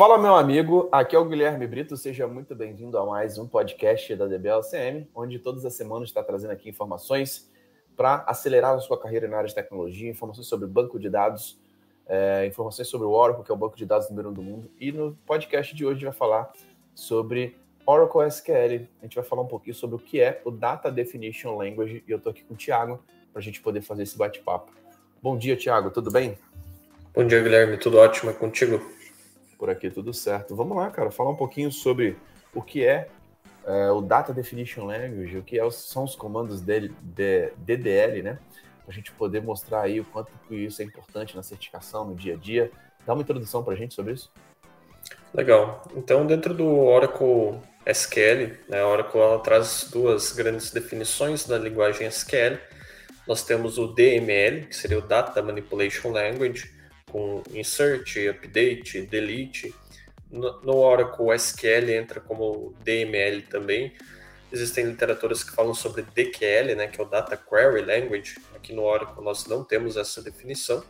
Fala, meu amigo. Aqui é o Guilherme Brito. Seja muito bem-vindo a mais um podcast da DBLCM, onde todas as semanas está trazendo aqui informações para acelerar a sua carreira na área de tecnologia, informações sobre banco de dados, é, informações sobre o Oracle, que é o banco de dados número um do mundo. E no podcast de hoje a gente vai falar sobre Oracle SQL. A gente vai falar um pouquinho sobre o que é o Data Definition Language. E eu estou aqui com o Thiago para a gente poder fazer esse bate-papo. Bom dia, Thiago. Tudo bem? Bom dia, Guilherme. Tudo ótimo é contigo? Por aqui tudo certo. Vamos lá, cara, falar um pouquinho sobre o que é, é o Data Definition Language, o que é, são os comandos dele, de, DDL, né? Para a gente poder mostrar aí o quanto isso é importante na certificação, no dia a dia. Dá uma introdução para a gente sobre isso. Legal. Então, dentro do Oracle SQL, né, a Oracle ela traz duas grandes definições da linguagem SQL. Nós temos o DML, que seria o Data Manipulation Language, com insert, update, delete. No, Oracle SQL entra como DML também. Existem literaturas que falam sobre DQL, né, que é o Data Query Language. Aqui no Oracle nós não temos essa definição.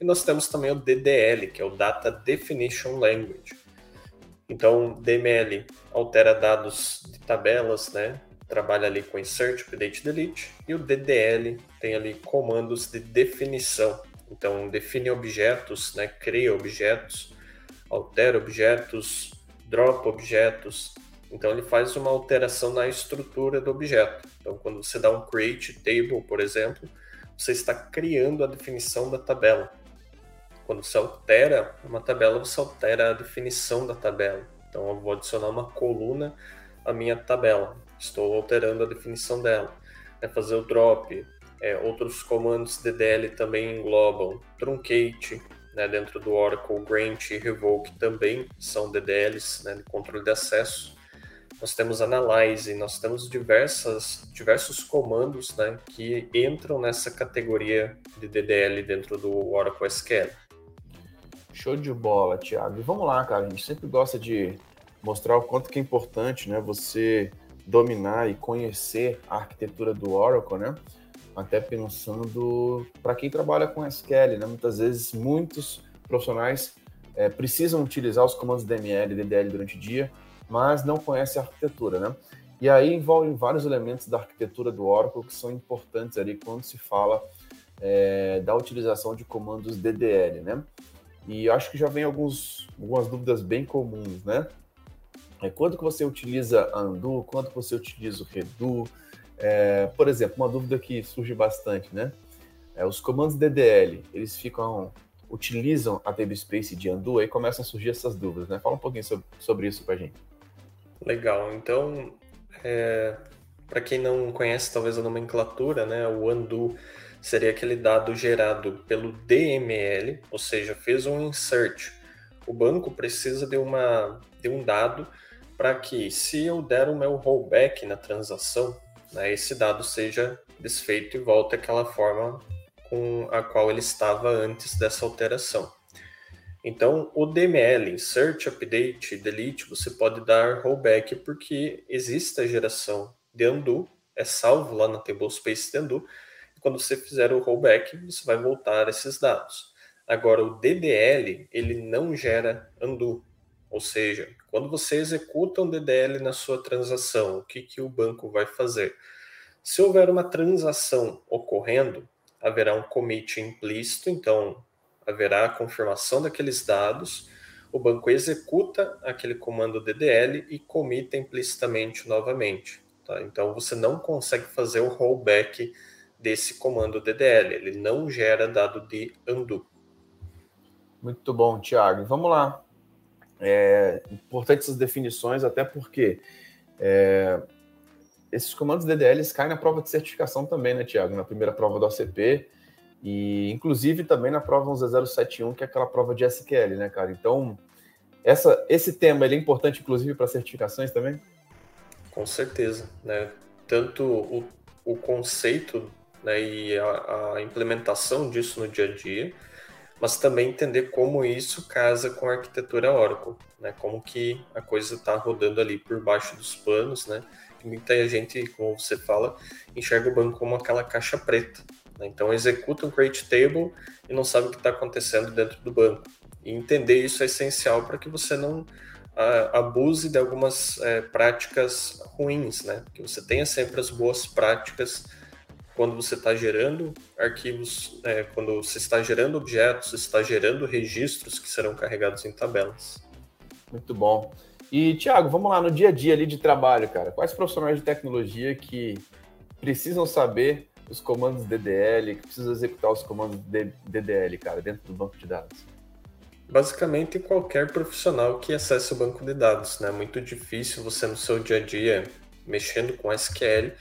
E nós temos também o DDL, que é o Data Definition Language. Então, DML altera dados de tabelas, né? Trabalha ali com insert, update, delete. E o DDL tem ali comandos de definição. Então, define objetos, né, cria objetos, altera objetos, dropa objetos. Então, ele faz uma alteração na estrutura do objeto. Então, quando você dá um create table, por exemplo, você está criando a definição da tabela. Quando você altera uma tabela, você altera a definição da tabela. Então, eu vou adicionar uma coluna à minha tabela. Estou alterando a definição dela. É fazer o drop, é, outros comandos DDL também englobam truncate, né, dentro do Oracle, grant e revoke também são DDLs né, de controle de acesso. Nós temos analyze, nós temos diversas, diversos comandos né, que entram nessa categoria de DDL dentro do Oracle SQL. Show de bola, Thiago. E vamos lá, cara. A gente sempre gosta de mostrar o quanto que é importante, né? Você dominar e conhecer a arquitetura do Oracle, né? Até pensando para quem trabalha com SQL, né? Muitas vezes muitos profissionais é, precisam utilizar os comandos DML e DDL durante o dia, mas não conhecem a arquitetura, né? E aí envolvem vários elementos da arquitetura do Oracle que são importantes ali quando se fala é, da utilização de comandos DDL, né? E acho que já vem alguns, algumas dúvidas bem comuns, né? É, quando que você utiliza undo, quando que você utiliza o redo, é, por exemplo, uma dúvida que surge bastante, né? É, os comandos DDL, eles ficam utilizam a table space de undo, aí começam a surgir essas dúvidas, né? Fala um pouquinho sobre, sobre isso para gente. Legal. Então, é, para quem não conhece talvez a nomenclatura, né? O undo seria aquele dado gerado pelo DML, ou seja, fez um insert. O banco precisa de, uma, de um dado para que, se eu der o meu rollback na transação, né, esse dado seja desfeito e volte àquela forma com a qual ele estava antes dessa alteração. Então, o DML, Insert, Update, Delete, você pode dar rollback porque existe a geração de undo, é salvo lá na tablespace de undo, e quando você fizer o rollback, você vai voltar esses dados. Agora, o DDL, ele não gera undo, ou seja, quando você executa um DDL na sua transação, o que, que o banco vai fazer? Se houver uma transação ocorrendo, haverá um commit implícito, então haverá a confirmação daqueles dados, o banco executa aquele comando DDL e comita implicitamente novamente. Tá? Então você não consegue fazer o rollback desse comando DDL, ele não gera dado de undo. Muito bom, Thiago. Vamos lá. É importante essas definições, até porque é, esses comandos DDLs caem na prova de certificação também, né, Tiago? Na primeira prova do ACP e, inclusive, também na prova 11071, que é aquela prova de SQL, né, cara? Então, essa, esse tema ele é importante, inclusive, para certificações também? Com certeza, né? Tanto o, o conceito né, e a, a implementação disso no dia a dia, mas também entender como isso casa com a arquitetura Oracle, né? Como que a coisa está rodando ali por baixo dos panos, né? Muita gente, como você fala, enxerga o banco como aquela caixa preta, Né? Então executa um create table e não sabe o que está acontecendo dentro do banco. E entender isso é essencial para que você não uh, abuse de algumas uh, práticas ruins, né? Que você tenha sempre as boas práticas quando você está gerando arquivos, é, quando você está gerando objetos, está gerando registros que serão carregados em tabelas. Muito bom. E, Thiago, vamos lá, no dia a dia ali de trabalho, cara, quais profissionais de tecnologia que precisam saber os comandos DDL, que precisam executar os comandos DDL, cara, dentro do banco de dados? Basicamente, qualquer profissional que acesse o banco de dados, né? Muito difícil você no seu dia a dia, mexendo com SQL,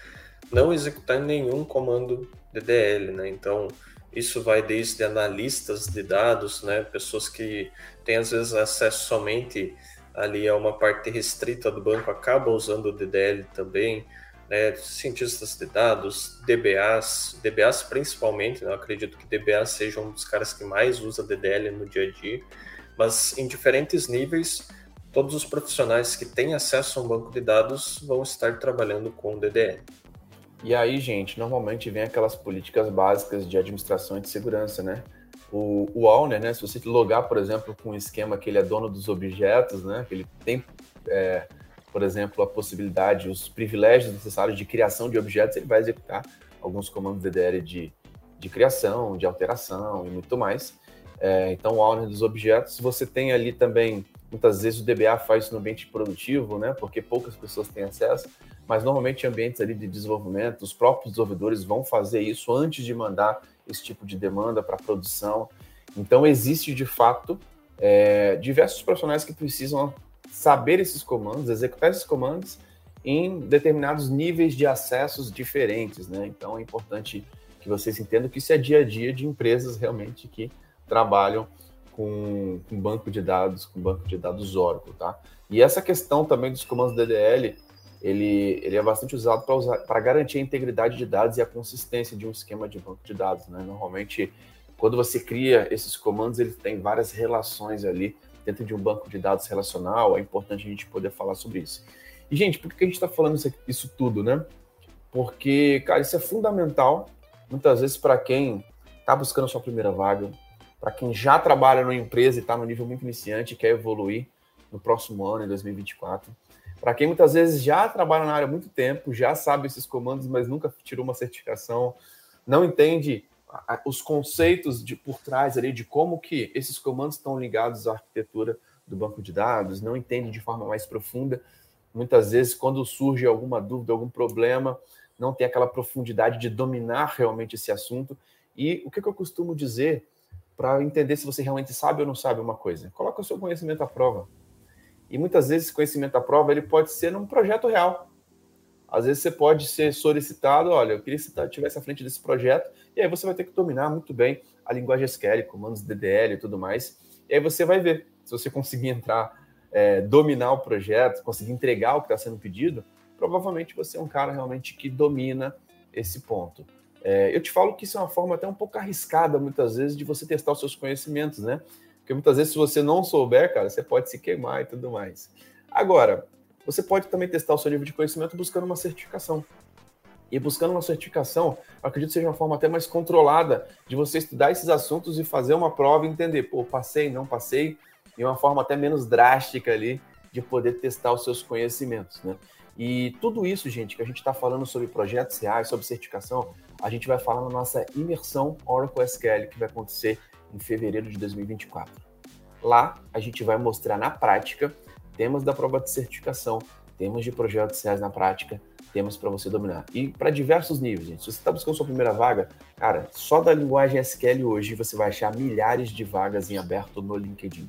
não executar nenhum comando DDL, né? Então, isso vai desde analistas de dados, né? Pessoas que têm às vezes acesso somente ali a uma parte restrita do banco, acabam usando o DDL também, né? Cientistas de dados, DBAs, DBAs principalmente, né? Eu acredito que DBAs seja um dos caras que mais usa DDL no dia a dia, mas em diferentes níveis, todos os profissionais que têm acesso a um banco de dados vão estar trabalhando com DDL. E aí, gente, normalmente vem aquelas políticas básicas de administração e de segurança, né? O, o owner, né? Se você logar, por exemplo, com um esquema que ele é dono dos objetos, né? Que ele tem, é, por exemplo, a possibilidade, os privilégios necessários de criação de objetos, ele vai executar alguns comandos DDL de, de criação, de alteração e muito mais. É, então, o owner dos objetos, você tem ali também, muitas vezes o DBA faz isso no ambiente produtivo, né? Porque poucas pessoas têm acesso mas normalmente em ambientes ali de desenvolvimento, os próprios desenvolvedores vão fazer isso antes de mandar esse tipo de demanda para produção. Então, existe de fato é, diversos profissionais que precisam saber esses comandos, executar esses comandos em determinados níveis de acessos diferentes, né? Então, é importante que vocês entendam que isso é dia a dia de empresas realmente que trabalham com, com banco de dados, com banco de dados Oracle, tá? E essa questão também dos comandos DDL, ele, ele é bastante usado para garantir a integridade de dados e a consistência de um esquema de banco de dados. Né? Normalmente, quando você cria esses comandos, ele tem várias relações ali dentro de um banco de dados relacional. É importante a gente poder falar sobre isso. E, gente, por que a gente está falando isso, isso tudo, né? Porque, cara, isso é fundamental, muitas vezes, para quem está buscando sua primeira vaga, para quem já trabalha numa empresa e está no nível muito iniciante e quer evoluir no próximo ano, em 2024 para quem muitas vezes já trabalha na área há muito tempo, já sabe esses comandos, mas nunca tirou uma certificação, não entende os conceitos de por trás ali de como que esses comandos estão ligados à arquitetura do banco de dados, não entende de forma mais profunda. Muitas vezes, quando surge alguma dúvida, algum problema, não tem aquela profundidade de dominar realmente esse assunto. E o que, que eu costumo dizer para entender se você realmente sabe ou não sabe uma coisa? Coloca o seu conhecimento à prova. E muitas vezes esse conhecimento à prova ele pode ser num projeto real. Às vezes você pode ser solicitado, olha, eu queria que você estivesse à frente desse projeto, e aí você vai ter que dominar muito bem a linguagem SQL, comandos DDL e tudo mais. E aí você vai ver se você conseguir entrar, é, dominar o projeto, conseguir entregar o que está sendo pedido, provavelmente você é um cara realmente que domina esse ponto. É, eu te falo que isso é uma forma até um pouco arriscada, muitas vezes, de você testar os seus conhecimentos, né? Porque muitas vezes, se você não souber, cara, você pode se queimar e tudo mais. Agora, você pode também testar o seu nível de conhecimento buscando uma certificação. E buscando uma certificação, acredito que seja uma forma até mais controlada de você estudar esses assuntos e fazer uma prova e entender, pô, passei, não passei, e uma forma até menos drástica ali de poder testar os seus conhecimentos, né? E tudo isso, gente, que a gente está falando sobre projetos reais, sobre certificação, a gente vai falar na nossa imersão Oracle SQL, que vai acontecer em fevereiro de 2024. Lá, a gente vai mostrar na prática temas da prova de certificação, temas de projetos reais na prática, temas para você dominar. E para diversos níveis, gente. Se você está buscando sua primeira vaga, cara, só da linguagem SQL hoje você vai achar milhares de vagas em aberto no LinkedIn.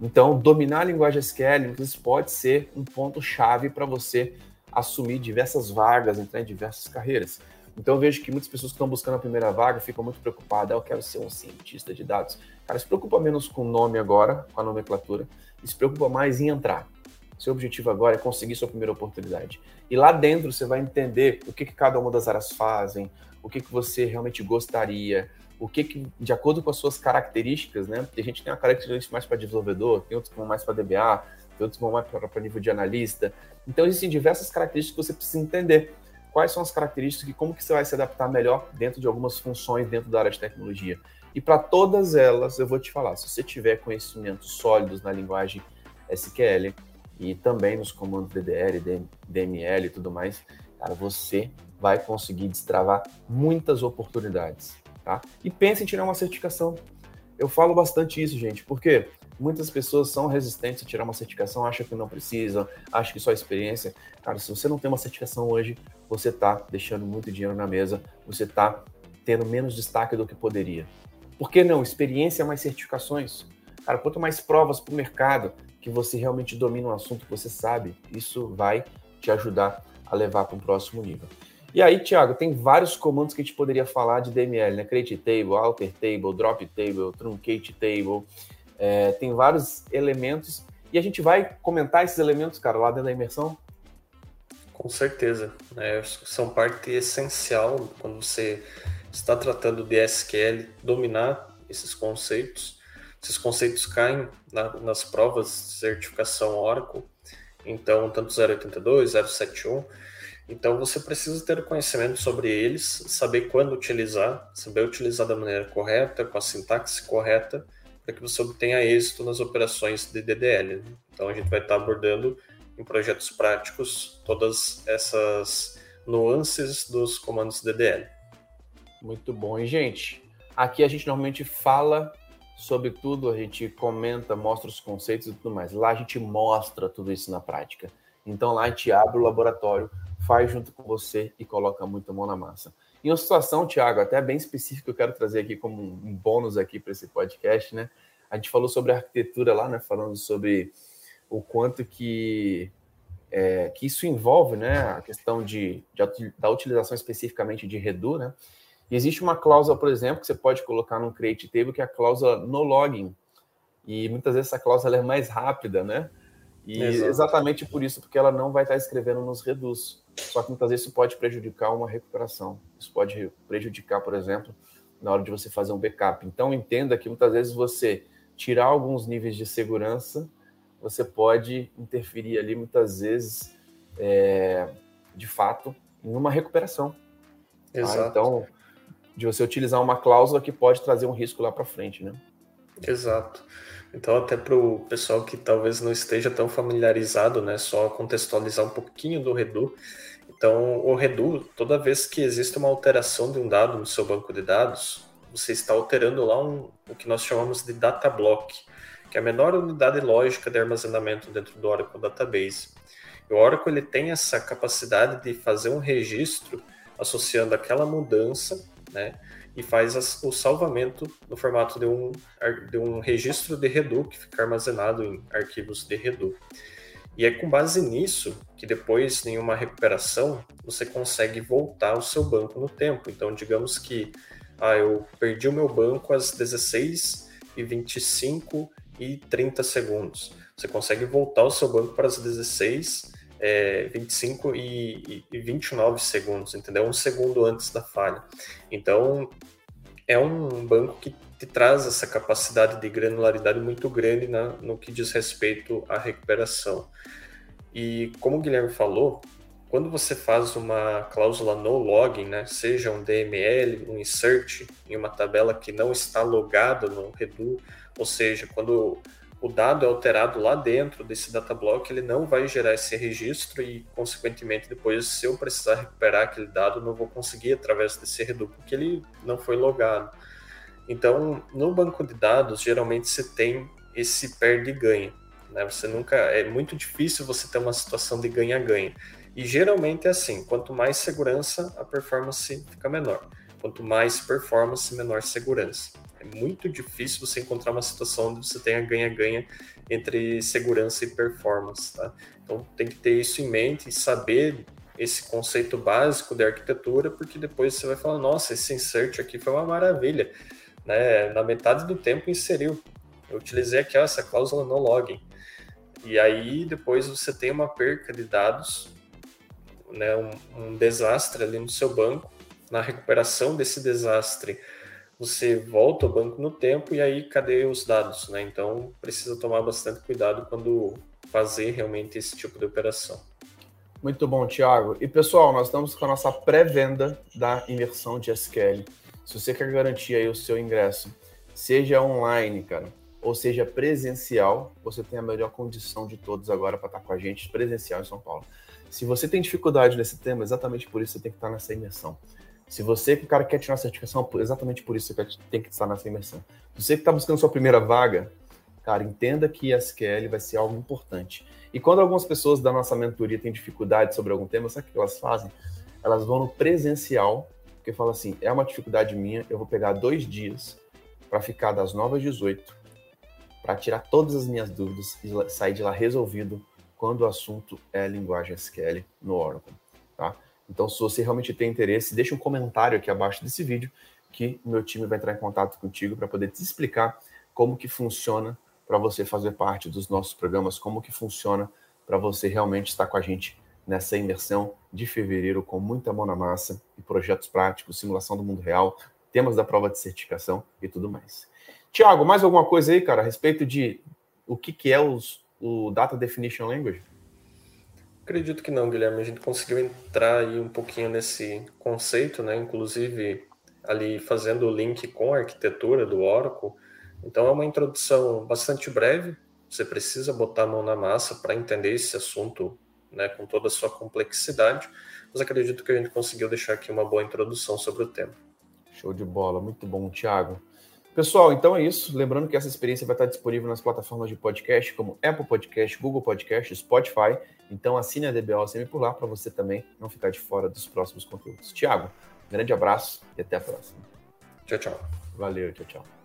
Então, dominar a linguagem SQL pode ser um ponto-chave para você assumir diversas vagas, entrar em diversas carreiras. Então eu vejo que muitas pessoas que estão buscando a primeira vaga ficam muito preocupadas. Eu quero ser um cientista de dados. Cara, se preocupa menos com o nome agora, com a nomenclatura, e se preocupa mais em entrar. Seu objetivo agora é conseguir sua primeira oportunidade. E lá dentro você vai entender o que, que cada uma das áreas fazem, o que, que você realmente gostaria, o que, que, de acordo com as suas características, né? Porque a gente tem uma característica mais para desenvolvedor, tem outros que vão mais para DBA, tem outros que vão mais para nível de analista. Então existem diversas características que você precisa entender quais são as características e como que você vai se adaptar melhor dentro de algumas funções dentro da área de tecnologia. E para todas elas, eu vou te falar, se você tiver conhecimentos sólidos na linguagem SQL e também nos comandos DDR, DML e tudo mais, cara, você vai conseguir destravar muitas oportunidades, tá? E pense em tirar uma certificação. Eu falo bastante isso, gente, porque muitas pessoas são resistentes a tirar uma certificação, acham que não precisam, acham que só experiência. Cara, se você não tem uma certificação hoje, você está deixando muito dinheiro na mesa, você está tendo menos destaque do que poderia. Por que não? Experiência mais certificações. Cara, quanto mais provas para o mercado que você realmente domina um assunto que você sabe, isso vai te ajudar a levar para um próximo nível. E aí, Thiago, tem vários comandos que a gente poderia falar de DML, né? Create table, alter table, drop table, truncate table. É, tem vários elementos. E a gente vai comentar esses elementos, cara, lá dentro da imersão? Com certeza. É, são parte essencial quando você está tratando de SQL, dominar esses conceitos. Esses conceitos caem na, nas provas de certificação Oracle, então tanto 082, 071 então você precisa ter conhecimento sobre eles, saber quando utilizar, saber utilizar da maneira correta, com a sintaxe correta, para que você obtenha êxito nas operações de DDL. Então a gente vai estar abordando em projetos práticos todas essas nuances dos comandos DDL. Muito bom. E, gente, aqui a gente normalmente fala sobre tudo, a gente comenta, mostra os conceitos e tudo mais. Lá a gente mostra tudo isso na prática. Então lá a gente abre o laboratório faz junto com você e coloca muita mão na massa. Em uma situação, Thiago, até bem específica, que eu quero trazer aqui como um bônus aqui para esse podcast, né? A gente falou sobre arquitetura lá, né? Falando sobre o quanto que, é, que isso envolve, né? A questão de, de, da utilização especificamente de Redu, né? E existe uma cláusula, por exemplo, que você pode colocar no Create Table, que é a cláusula no login. E muitas vezes essa cláusula é mais rápida, né? E Exato. exatamente por isso, porque ela não vai estar escrevendo nos reduz. Só que muitas vezes isso pode prejudicar uma recuperação. Isso pode prejudicar, por exemplo, na hora de você fazer um backup. Então entenda que muitas vezes você tirar alguns níveis de segurança, você pode interferir ali muitas vezes, é, de fato, em uma recuperação. Tá? Exato. Então, de você utilizar uma cláusula que pode trazer um risco lá para frente, né? Exato. Então, até para o pessoal que talvez não esteja tão familiarizado, né, só contextualizar um pouquinho do Redu. Então, o Redu, toda vez que existe uma alteração de um dado no seu banco de dados, você está alterando lá um, o que nós chamamos de data block, que é a menor unidade lógica de armazenamento dentro do Oracle Database. E o Oracle ele tem essa capacidade de fazer um registro associando aquela mudança, né, e faz as, o salvamento no formato de um, de um registro de Redu que fica armazenado em arquivos de Redu. E é com base nisso que depois, em uma recuperação, você consegue voltar o seu banco no tempo. Então, digamos que ah, eu perdi o meu banco às 16 e 25 e 30 segundos. Você consegue voltar o seu banco para as 16 é, 25 e, e 29 segundos, entendeu? Um segundo antes da falha. Então, é um banco que te traz essa capacidade de granularidade muito grande na, no que diz respeito à recuperação. E como o Guilherme falou, quando você faz uma cláusula no login, né, seja um DML, um insert em uma tabela que não está logada no Redu, ou seja, quando o dado é alterado lá dentro desse data block, ele não vai gerar esse registro e, consequentemente, depois, se eu precisar recuperar aquele dado, não vou conseguir através desse redu, porque ele não foi logado. Então, no banco de dados, geralmente você tem esse perde-ganha. Né? Você nunca é muito difícil você ter uma situação de ganha-ganha. E geralmente é assim: quanto mais segurança, a performance fica menor. Quanto mais performance, menor segurança. É muito difícil você encontrar uma situação onde você tenha ganha-ganha entre segurança e performance, tá? Então tem que ter isso em mente e saber esse conceito básico de arquitetura, porque depois você vai falar, nossa, esse insert aqui foi uma maravilha, né? Na metade do tempo inseriu. Eu utilizei aqui ó, essa cláusula no login. E aí depois você tem uma perca de dados, né? um, um desastre ali no seu banco. Na recuperação desse desastre, você volta ao banco no tempo e aí cadê os dados, né? Então precisa tomar bastante cuidado quando fazer realmente esse tipo de operação. Muito bom, Thiago. E pessoal, nós estamos com a nossa pré-venda da imersão de SQL. Se você quer garantir aí o seu ingresso, seja online, cara, ou seja presencial, você tem a melhor condição de todos agora para estar com a gente presencial em São Paulo. Se você tem dificuldade nesse tema, exatamente por isso você tem que estar nessa imersão. Se você que o cara quer tirar a certificação, exatamente por isso você tem que estar nessa imersão. Você que está buscando sua primeira vaga, cara, entenda que SQL vai ser algo importante. E quando algumas pessoas da nossa mentoria têm dificuldade sobre algum tema, sabe o que elas fazem? Elas vão no presencial, porque falam assim: é uma dificuldade minha, eu vou pegar dois dias para ficar das 9 às 18, para tirar todas as minhas dúvidas e sair de lá resolvido quando o assunto é linguagem SQL no Oracle. Tá? Então, se você realmente tem interesse, deixa um comentário aqui abaixo desse vídeo que meu time vai entrar em contato contigo para poder te explicar como que funciona para você fazer parte dos nossos programas, como que funciona para você realmente estar com a gente nessa imersão de fevereiro com muita mão na massa e projetos práticos, simulação do mundo real, temas da prova de certificação e tudo mais. Tiago, mais alguma coisa aí, cara, a respeito de o que, que é os, o Data Definition Language? Acredito que não, Guilherme. A gente conseguiu entrar aí um pouquinho nesse conceito, né? Inclusive ali fazendo o link com a arquitetura do Oracle, então é uma introdução bastante breve. Você precisa botar a mão na massa para entender esse assunto né, com toda a sua complexidade, mas acredito que a gente conseguiu deixar aqui uma boa introdução sobre o tema. Show de bola, muito bom, Thiago. Pessoal, então é isso. Lembrando que essa experiência vai estar disponível nas plataformas de podcast, como Apple Podcast, Google Podcast, Spotify. Então assine a DBO sempre por lá para você também não ficar de fora dos próximos conteúdos. Tiago, grande abraço e até a próxima. Tchau, tchau. Valeu, tchau, tchau.